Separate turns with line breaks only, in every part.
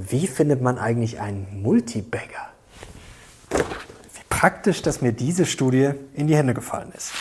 Wie findet man eigentlich einen Multibagger? Wie praktisch, dass mir diese Studie in die Hände gefallen ist.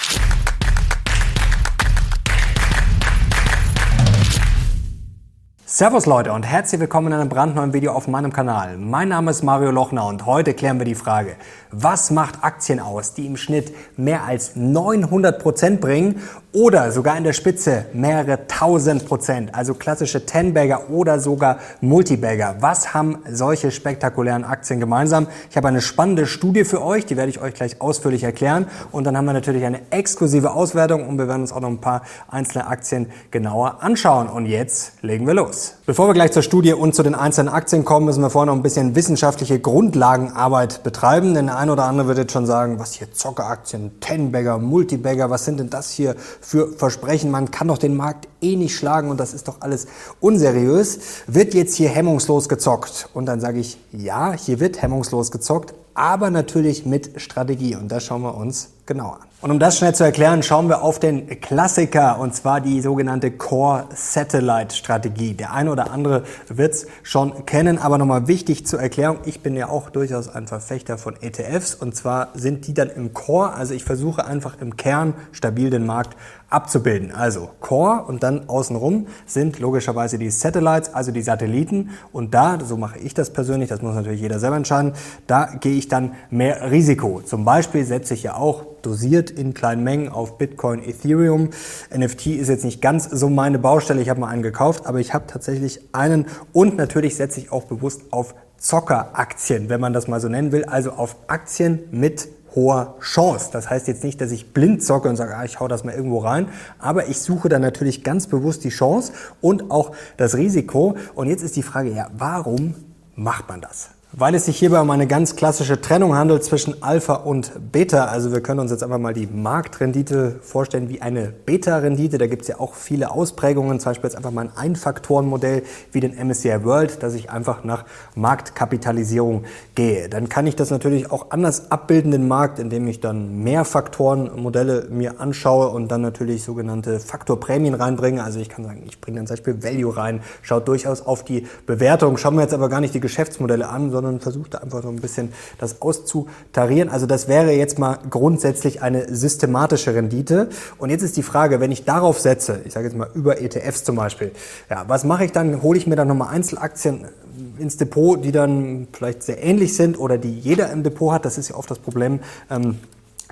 Servus Leute und herzlich willkommen in einem brandneuen Video auf meinem Kanal. Mein Name ist Mario Lochner und heute klären wir die Frage, was macht Aktien aus, die im Schnitt mehr als 900 Prozent bringen oder sogar in der Spitze mehrere tausend Prozent, also klassische Ten-Bagger oder sogar Multibagger. Was haben solche spektakulären Aktien gemeinsam? Ich habe eine spannende Studie für euch, die werde ich euch gleich ausführlich erklären und dann haben wir natürlich eine exklusive Auswertung und wir werden uns auch noch ein paar einzelne Aktien genauer anschauen und jetzt legen wir los. Bevor wir gleich zur Studie und zu den einzelnen Aktien kommen, müssen wir vorher noch ein bisschen wissenschaftliche Grundlagenarbeit betreiben, denn der eine oder andere wird jetzt schon sagen, was hier Zockeraktien, Ten-Bagger, Multibagger, was sind denn das hier für Versprechen? Man kann doch den Markt eh nicht schlagen und das ist doch alles unseriös. Wird jetzt hier hemmungslos gezockt? Und dann sage ich, ja, hier wird hemmungslos gezockt, aber natürlich mit Strategie und das schauen wir uns genauer an. Und um das schnell zu erklären, schauen wir auf den Klassiker und zwar die sogenannte Core Satellite Strategie. Der eine oder andere wird es schon kennen, aber nochmal wichtig zur Erklärung, ich bin ja auch durchaus ein Verfechter von ETFs und zwar sind die dann im Core, also ich versuche einfach im Kern stabil den Markt abzubilden. Also Core und dann außenrum sind logischerweise die Satellites, also die Satelliten und da, so mache ich das persönlich, das muss natürlich jeder selber entscheiden, da gehe ich dann mehr Risiko. Zum Beispiel setze ich ja auch dosiert in kleinen Mengen auf Bitcoin, Ethereum. NFT ist jetzt nicht ganz so meine Baustelle. Ich habe mal einen gekauft, aber ich habe tatsächlich einen und natürlich setze ich auch bewusst auf Zockeraktien, wenn man das mal so nennen will, also auf Aktien mit hoher Chance. Das heißt jetzt nicht, dass ich blind zocke und sage, ah, ich hau das mal irgendwo rein, aber ich suche dann natürlich ganz bewusst die Chance und auch das Risiko. Und jetzt ist die Frage, ja, warum macht man das? Weil es sich hierbei um eine ganz klassische Trennung handelt zwischen Alpha und Beta, also wir können uns jetzt einfach mal die Marktrendite vorstellen wie eine Beta-Rendite. Da gibt es ja auch viele Ausprägungen, zum Beispiel jetzt einfach mal ein Einfaktorenmodell wie den MSCI World, dass ich einfach nach Marktkapitalisierung gehe. Dann kann ich das natürlich auch anders abbilden, den Markt, indem ich dann mehr Faktorenmodelle mir anschaue und dann natürlich sogenannte Faktorprämien reinbringe. Also ich kann sagen, ich bringe dann zum Beispiel Value rein, schaut durchaus auf die Bewertung, schauen wir jetzt aber gar nicht die Geschäftsmodelle an, sondern versucht einfach so ein bisschen das auszutarieren. Also das wäre jetzt mal grundsätzlich eine systematische Rendite. Und jetzt ist die Frage, wenn ich darauf setze, ich sage jetzt mal über ETFs zum Beispiel, ja, was mache ich dann? Hole ich mir dann nochmal Einzelaktien ins Depot, die dann vielleicht sehr ähnlich sind oder die jeder im Depot hat. Das ist ja oft das Problem. Ähm,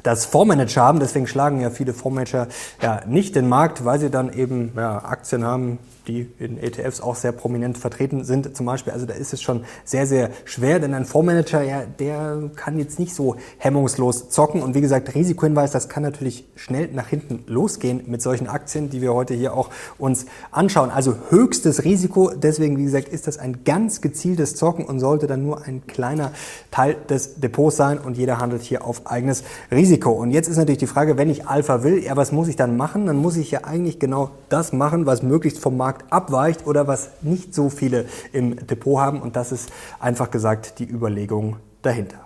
das Fondsmanager haben, deswegen schlagen ja viele Fondsmanager ja nicht den Markt, weil sie dann eben ja, Aktien haben, die in ETFs auch sehr prominent vertreten sind zum Beispiel. Also da ist es schon sehr, sehr schwer, denn ein Fondsmanager, ja, der kann jetzt nicht so hemmungslos zocken. Und wie gesagt, Risikohinweis, das kann natürlich schnell nach hinten losgehen mit solchen Aktien, die wir heute hier auch uns anschauen. Also höchstes Risiko. Deswegen, wie gesagt, ist das ein ganz gezieltes Zocken und sollte dann nur ein kleiner Teil des Depots sein und jeder handelt hier auf eigenes Risiko. Und jetzt ist natürlich die Frage, wenn ich Alpha will, ja, was muss ich dann machen? Dann muss ich ja eigentlich genau das machen, was möglichst vom Markt Markt abweicht oder was nicht so viele im Depot haben. Und das ist einfach gesagt die Überlegung dahinter.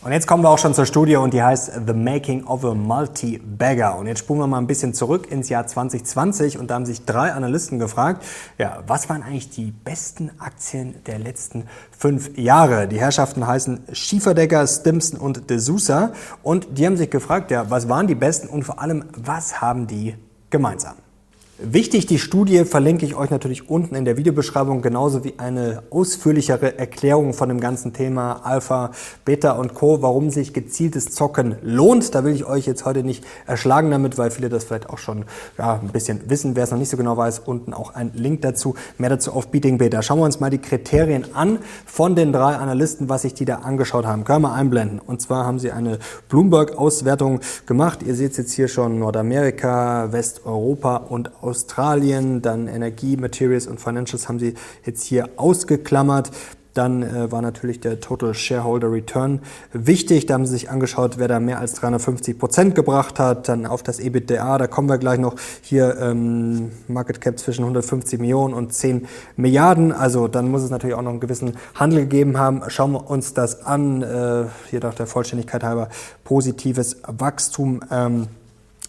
Und jetzt kommen wir auch schon zur Studie und die heißt The Making of a Multi-Bagger. Und jetzt spulen wir mal ein bisschen zurück ins Jahr 2020 und da haben sich drei Analysten gefragt, ja, was waren eigentlich die besten Aktien der letzten fünf Jahre? Die Herrschaften heißen Schieferdecker, Stimson und De Sousa und die haben sich gefragt, ja, was waren die besten und vor allem, was haben die gemeinsam? Wichtig, die Studie verlinke ich euch natürlich unten in der Videobeschreibung, genauso wie eine ausführlichere Erklärung von dem ganzen Thema Alpha, Beta und Co., warum sich gezieltes Zocken lohnt. Da will ich euch jetzt heute nicht erschlagen damit, weil viele das vielleicht auch schon ja, ein bisschen wissen. Wer es noch nicht so genau weiß, unten auch ein Link dazu. Mehr dazu auf Beating Beta. Schauen wir uns mal die Kriterien an von den drei Analysten, was sich die da angeschaut haben. Können wir einblenden. Und zwar haben sie eine Bloomberg-Auswertung gemacht. Ihr seht jetzt hier schon Nordamerika, Westeuropa und Australien, dann Energie, Materials und Financials haben sie jetzt hier ausgeklammert. Dann äh, war natürlich der Total Shareholder Return wichtig. Da haben sie sich angeschaut, wer da mehr als 350 Prozent gebracht hat. Dann auf das EBITDA, da kommen wir gleich noch. Hier ähm, Market Cap zwischen 150 Millionen und 10 Milliarden. Also dann muss es natürlich auch noch einen gewissen Handel gegeben haben. Schauen wir uns das an. Äh, hier doch der Vollständigkeit halber positives Wachstum. Ähm,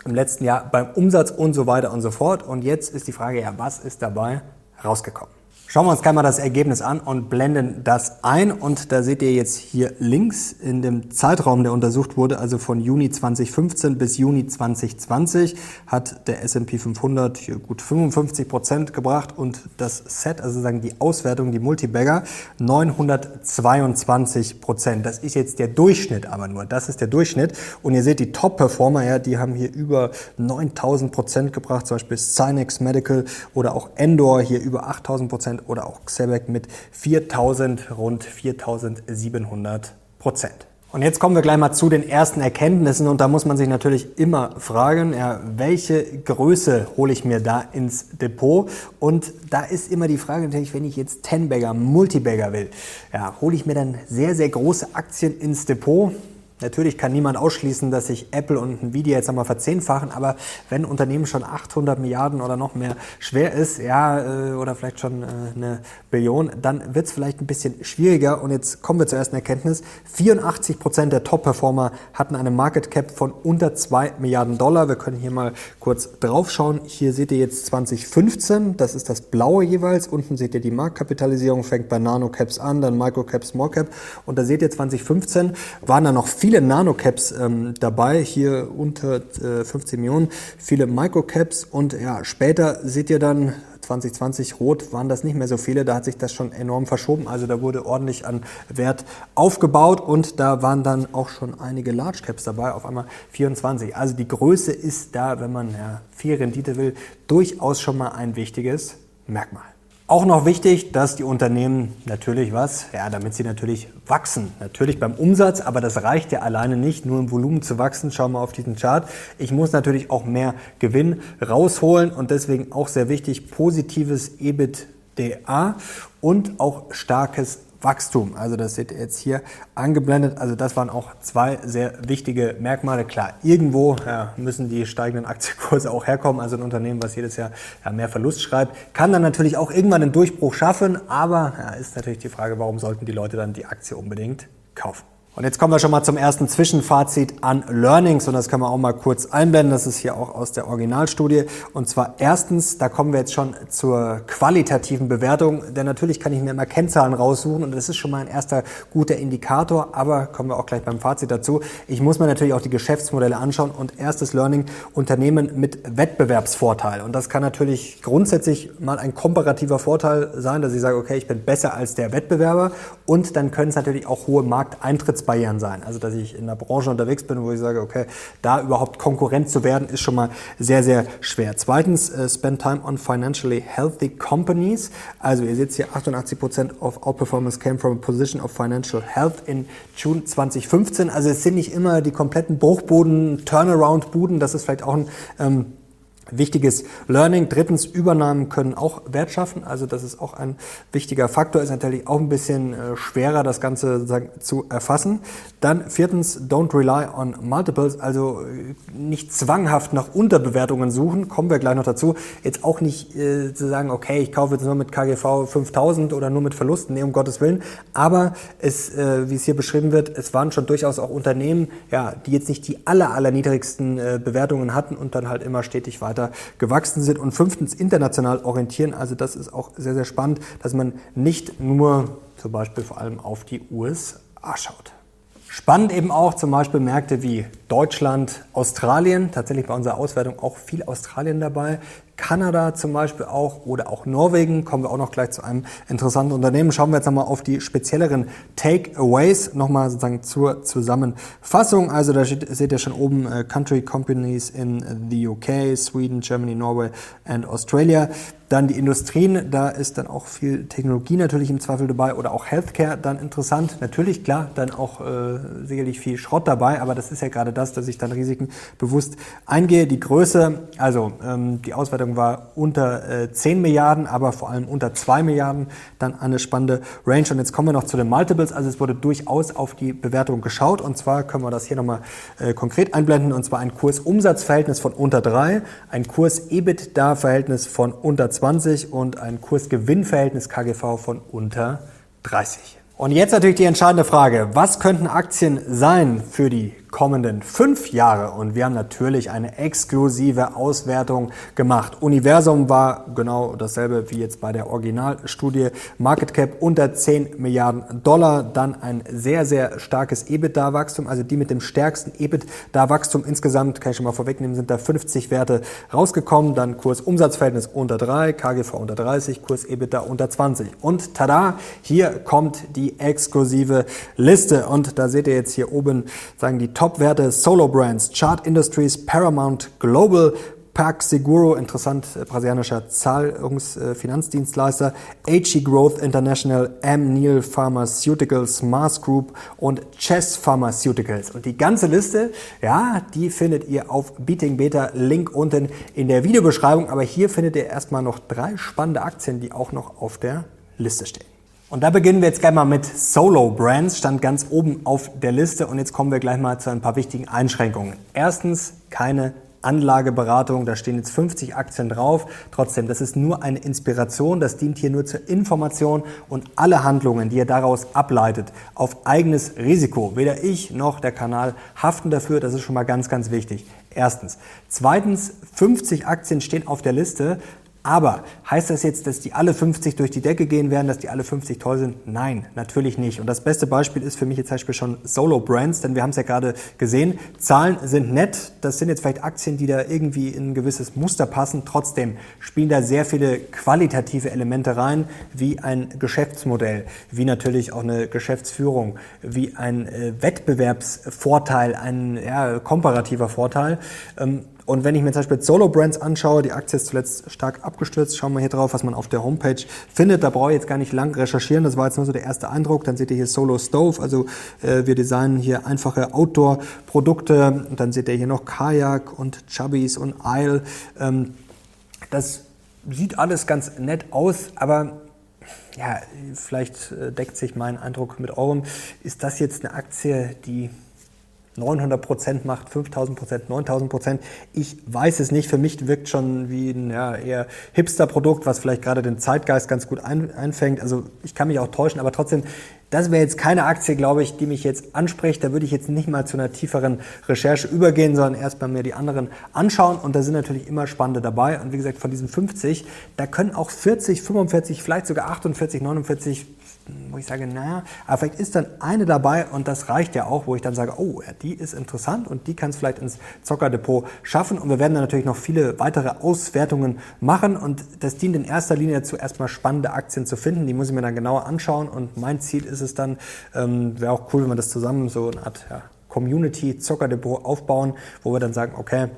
im letzten Jahr beim Umsatz und so weiter und so fort. Und jetzt ist die Frage, ja, was ist dabei rausgekommen? Schauen wir uns gleich mal das Ergebnis an und blenden das ein. Und da seht ihr jetzt hier links in dem Zeitraum, der untersucht wurde, also von Juni 2015 bis Juni 2020, hat der S&P 500 hier gut 55 Prozent gebracht und das Set, also sagen die Auswertung, die Multibagger, 922 Prozent. Das ist jetzt der Durchschnitt aber nur. Das ist der Durchschnitt. Und ihr seht die Top-Performer, ja, die haben hier über 9000 Prozent gebracht, zum Beispiel Cynex Medical oder auch Endor hier über 8000 Prozent oder auch Xebec mit 4000, rund 4700 Prozent. Und jetzt kommen wir gleich mal zu den ersten Erkenntnissen und da muss man sich natürlich immer fragen, ja, welche Größe hole ich mir da ins Depot? Und da ist immer die Frage natürlich, wenn ich jetzt 10-Bagger, Multibagger will, ja, hole ich mir dann sehr, sehr große Aktien ins Depot? Natürlich kann niemand ausschließen, dass sich Apple und Nvidia jetzt einmal verzehnfachen, aber wenn ein Unternehmen schon 800 Milliarden oder noch mehr schwer ist, ja, äh, oder vielleicht schon äh, eine Billion, dann wird es vielleicht ein bisschen schwieriger. Und jetzt kommen wir zur ersten Erkenntnis. 84 Prozent der Top-Performer hatten eine Market Cap von unter 2 Milliarden Dollar. Wir können hier mal kurz draufschauen. Hier seht ihr jetzt 2015, das ist das blaue jeweils. Unten seht ihr die Marktkapitalisierung, fängt bei Nano-Caps an, dann Micro-Cap, Small-Cap. Und da seht ihr 2015 waren da noch viele viele Nanocaps ähm, dabei, hier unter äh, 15 Millionen, viele Microcaps und ja, später seht ihr dann 2020 rot waren das nicht mehr so viele, da hat sich das schon enorm verschoben, also da wurde ordentlich an Wert aufgebaut und da waren dann auch schon einige Large Caps dabei, auf einmal 24. Also die Größe ist da, wenn man ja, viel Rendite will, durchaus schon mal ein wichtiges Merkmal. Auch noch wichtig, dass die Unternehmen natürlich was, ja, damit sie natürlich wachsen. Natürlich beim Umsatz, aber das reicht ja alleine nicht, nur im Volumen zu wachsen. Schauen wir auf diesen Chart. Ich muss natürlich auch mehr Gewinn rausholen und deswegen auch sehr wichtig, positives EBITDA und auch starkes Wachstum. Also das seht ihr jetzt hier angeblendet. Also das waren auch zwei sehr wichtige Merkmale. Klar, irgendwo ja, müssen die steigenden Aktienkurse auch herkommen. Also ein Unternehmen, was jedes Jahr ja, mehr Verlust schreibt, kann dann natürlich auch irgendwann einen Durchbruch schaffen. Aber ja, ist natürlich die Frage, warum sollten die Leute dann die Aktie unbedingt kaufen? Und jetzt kommen wir schon mal zum ersten Zwischenfazit an Learnings und das können wir auch mal kurz einblenden. Das ist hier auch aus der Originalstudie. Und zwar erstens, da kommen wir jetzt schon zur qualitativen Bewertung, denn natürlich kann ich mir immer Kennzahlen raussuchen und das ist schon mal ein erster guter Indikator, aber kommen wir auch gleich beim Fazit dazu. Ich muss mir natürlich auch die Geschäftsmodelle anschauen und erstes Learning, Unternehmen mit Wettbewerbsvorteil. Und das kann natürlich grundsätzlich mal ein komparativer Vorteil sein, dass ich sage, okay, ich bin besser als der Wettbewerber und dann können es natürlich auch hohe Markteintritts Barrieren sein. Also dass ich in der Branche unterwegs bin, wo ich sage, okay, da überhaupt Konkurrent zu werden, ist schon mal sehr, sehr schwer. Zweitens, uh, spend time on financially healthy companies. Also ihr seht hier 88% of outperformance came from a position of financial health in June 2015. Also es sind nicht immer die kompletten Bruchboden, Turnaround-Buden. Das ist vielleicht auch ein ähm, Wichtiges Learning. Drittens, Übernahmen können auch Wert schaffen. Also das ist auch ein wichtiger Faktor. Ist natürlich auch ein bisschen äh, schwerer, das Ganze zu erfassen. Dann viertens, don't rely on multiples. Also äh, nicht zwanghaft nach Unterbewertungen suchen. Kommen wir gleich noch dazu. Jetzt auch nicht äh, zu sagen, okay, ich kaufe jetzt nur mit KGV 5000 oder nur mit Verlusten. Nee, um Gottes Willen. Aber es, äh, wie es hier beschrieben wird, es waren schon durchaus auch Unternehmen, ja, die jetzt nicht die aller, aller niedrigsten äh, Bewertungen hatten und dann halt immer stetig weiter weiter gewachsen sind. Und fünftens international orientieren. Also das ist auch sehr, sehr spannend, dass man nicht nur zum Beispiel vor allem auf die USA schaut. Spannend eben auch zum Beispiel Märkte wie Deutschland, Australien, tatsächlich bei unserer Auswertung auch viel Australien dabei, Kanada zum Beispiel auch oder auch Norwegen, kommen wir auch noch gleich zu einem interessanten Unternehmen. Schauen wir jetzt nochmal auf die spezielleren Takeaways, nochmal sozusagen zur Zusammenfassung. Also da seht ihr schon oben uh, Country Companies in the UK, Sweden, Germany, Norway and Australia. Dann die Industrien, da ist dann auch viel Technologie natürlich im Zweifel dabei oder auch Healthcare dann interessant. Natürlich, klar, dann auch äh, sicherlich viel Schrott dabei, aber das ist ja gerade das, dass ich dann Risiken bewusst eingehe. Die Größe, also ähm, die Auswertung war unter äh, 10 Milliarden, aber vor allem unter 2 Milliarden, dann eine spannende Range. Und jetzt kommen wir noch zu den Multiples, also es wurde durchaus auf die Bewertung geschaut. Und zwar können wir das hier nochmal äh, konkret einblenden. Und zwar ein Kurs-Umsatz-Verhältnis von unter 3, ein Kurs-EBITDA-Verhältnis von unter 2 20 und ein Kursgewinnverhältnis KGV von unter 30. Und jetzt natürlich die entscheidende Frage, was könnten Aktien sein für die kommenden fünf Jahre. Und wir haben natürlich eine exklusive Auswertung gemacht. Universum war genau dasselbe wie jetzt bei der Originalstudie. Market Cap unter 10 Milliarden Dollar. Dann ein sehr, sehr starkes EBITDA-Wachstum. Also die mit dem stärksten EBITDA-Wachstum insgesamt, kann ich schon mal vorwegnehmen, sind da 50 Werte rausgekommen. Dann Kurs-Umsatzverhältnis unter 3, KGV unter 30, Kurs-EBITDA unter 20. Und tada, hier kommt die exklusive Liste. Und da seht ihr jetzt hier oben, sagen die Top-Werte Solo Brands, Chart Industries, Paramount Global, Park Seguro, interessant, äh, brasilianischer Zahlungsfinanzdienstleister, HE Growth International, M. Neal Pharmaceuticals, Mars Group und Chess Pharmaceuticals. Und die ganze Liste, ja, die findet ihr auf Beating Beta, Link unten in der Videobeschreibung. Aber hier findet ihr erstmal noch drei spannende Aktien, die auch noch auf der Liste stehen. Und da beginnen wir jetzt gleich mal mit Solo Brands, stand ganz oben auf der Liste und jetzt kommen wir gleich mal zu ein paar wichtigen Einschränkungen. Erstens, keine Anlageberatung, da stehen jetzt 50 Aktien drauf. Trotzdem, das ist nur eine Inspiration, das dient hier nur zur Information und alle Handlungen, die ihr daraus ableitet, auf eigenes Risiko. Weder ich noch der Kanal haften dafür, das ist schon mal ganz, ganz wichtig. Erstens. Zweitens, 50 Aktien stehen auf der Liste. Aber heißt das jetzt, dass die alle 50 durch die Decke gehen werden, dass die alle 50 toll sind? Nein, natürlich nicht. Und das beste Beispiel ist für mich jetzt zum Beispiel schon Solo Brands, denn wir haben es ja gerade gesehen. Zahlen sind nett. Das sind jetzt vielleicht Aktien, die da irgendwie in ein gewisses Muster passen. Trotzdem spielen da sehr viele qualitative Elemente rein, wie ein Geschäftsmodell, wie natürlich auch eine Geschäftsführung, wie ein äh, Wettbewerbsvorteil, ein ja, komparativer Vorteil. Ähm, und wenn ich mir zum Beispiel Solo Brands anschaue, die Aktie ist zuletzt stark abgestürzt. Schauen wir hier drauf, was man auf der Homepage findet. Da brauche ich jetzt gar nicht lang recherchieren. Das war jetzt nur so der erste Eindruck. Dann seht ihr hier Solo Stove. Also äh, wir designen hier einfache Outdoor-Produkte. Und dann seht ihr hier noch Kajak und Chubbies und Isle. Ähm, das sieht alles ganz nett aus, aber ja, vielleicht äh, deckt sich mein Eindruck mit eurem. Ist das jetzt eine Aktie, die 900 Prozent macht, 5000 Prozent, 9000 Prozent. Ich weiß es nicht. Für mich wirkt schon wie ein ja, eher Hipster-Produkt, was vielleicht gerade den Zeitgeist ganz gut ein, einfängt. Also ich kann mich auch täuschen, aber trotzdem, das wäre jetzt keine Aktie, glaube ich, die mich jetzt anspricht. Da würde ich jetzt nicht mal zu einer tieferen Recherche übergehen, sondern erst mal mir die anderen anschauen. Und da sind natürlich immer spannende dabei. Und wie gesagt, von diesen 50, da können auch 40, 45, vielleicht sogar 48, 49 wo ich sage, naja, aber vielleicht ist dann eine dabei und das reicht ja auch, wo ich dann sage, oh, die ist interessant und die kann es vielleicht ins Zockerdepot schaffen. Und wir werden dann natürlich noch viele weitere Auswertungen machen und das dient in erster Linie dazu, erstmal spannende Aktien zu finden. Die muss ich mir dann genauer anschauen und mein Ziel ist es dann, ähm, wäre auch cool, wenn wir das zusammen so eine Art ja, Community Zockerdepot aufbauen, wo wir dann sagen, okay,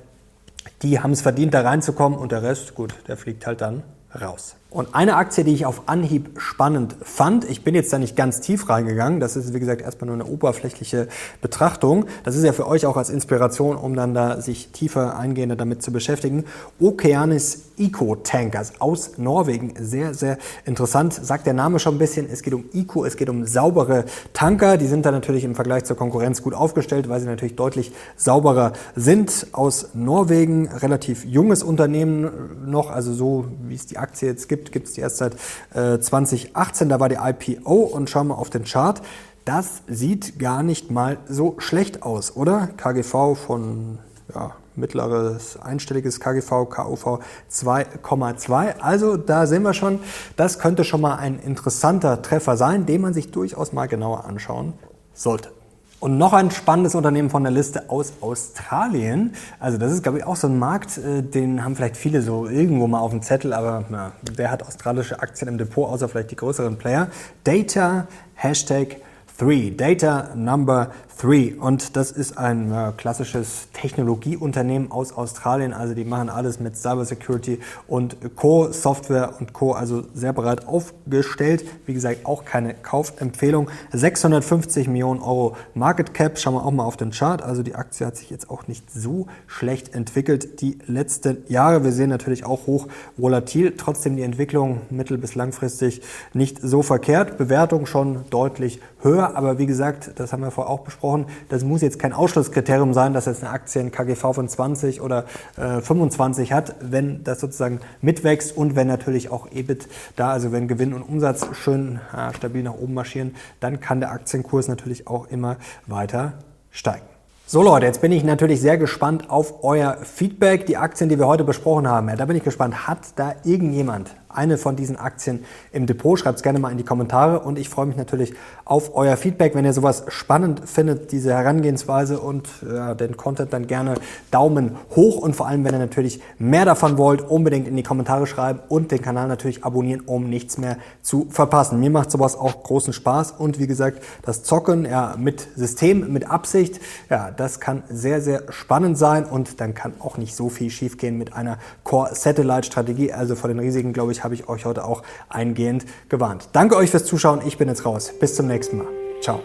die haben es verdient, da reinzukommen und der Rest, gut, der fliegt halt dann raus. Und eine Aktie, die ich auf Anhieb spannend fand, ich bin jetzt da nicht ganz tief reingegangen, das ist wie gesagt erstmal nur eine oberflächliche Betrachtung. Das ist ja für euch auch als Inspiration, um dann da sich tiefer eingehender damit zu beschäftigen. Okeanis Eco Tankers aus Norwegen, sehr, sehr interessant. Sagt der Name schon ein bisschen, es geht um Eco, es geht um saubere Tanker. Die sind da natürlich im Vergleich zur Konkurrenz gut aufgestellt, weil sie natürlich deutlich sauberer sind. Aus Norwegen, relativ junges Unternehmen noch, also so wie es die Aktie jetzt gibt gibt, es die erst seit äh, 2018. Da war die IPO und schauen wir auf den Chart. Das sieht gar nicht mal so schlecht aus, oder? KGV von ja, mittleres einstelliges KGV, KUV 2,2. Also da sehen wir schon, das könnte schon mal ein interessanter Treffer sein, den man sich durchaus mal genauer anschauen sollte. Und noch ein spannendes Unternehmen von der Liste aus Australien. Also das ist, glaube ich, auch so ein Markt, äh, den haben vielleicht viele so irgendwo mal auf dem Zettel, aber na, wer hat australische Aktien im Depot, außer vielleicht die größeren Player? Data, Hashtag 3, Data Number 3. Und das ist ein äh, klassisches Technologieunternehmen aus Australien. Also die machen alles mit Cybersecurity und Co. Software und Co. Also sehr breit aufgestellt. Wie gesagt, auch keine Kaufempfehlung. 650 Millionen Euro Market Cap. Schauen wir auch mal auf den Chart. Also die Aktie hat sich jetzt auch nicht so schlecht entwickelt die letzten Jahre. Wir sehen natürlich auch hoch volatil. Trotzdem die Entwicklung mittel- bis langfristig nicht so verkehrt. Bewertung schon deutlich höher. Aber wie gesagt, das haben wir vorher auch besprochen angesprochen, das muss jetzt kein Ausschlusskriterium sein, dass jetzt eine Aktie ein KGV von 20 oder äh, 25 hat, wenn das sozusagen mitwächst und wenn natürlich auch EBIT da, also wenn Gewinn und Umsatz schön äh, stabil nach oben marschieren, dann kann der Aktienkurs natürlich auch immer weiter steigen. So Leute, jetzt bin ich natürlich sehr gespannt auf euer Feedback. Die Aktien, die wir heute besprochen haben, ja, da bin ich gespannt. Hat da irgendjemand eine von diesen Aktien im Depot? Schreibt es gerne mal in die Kommentare und ich freue mich natürlich auf euer Feedback. Wenn ihr sowas spannend findet, diese Herangehensweise und ja, den Content, dann gerne Daumen hoch und vor allem, wenn ihr natürlich mehr davon wollt, unbedingt in die Kommentare schreiben und den Kanal natürlich abonnieren, um nichts mehr zu verpassen. Mir macht sowas auch großen Spaß und wie gesagt, das Zocken ja, mit System, mit Absicht, ja, das kann sehr, sehr spannend sein und dann kann auch nicht so viel schiefgehen mit einer Core-Satellite-Strategie. Also vor den Risiken, glaube ich, habe ich euch heute auch eingehend gewarnt. Danke euch fürs Zuschauen. Ich bin jetzt raus. Bis zum nächsten Mal. Ciao.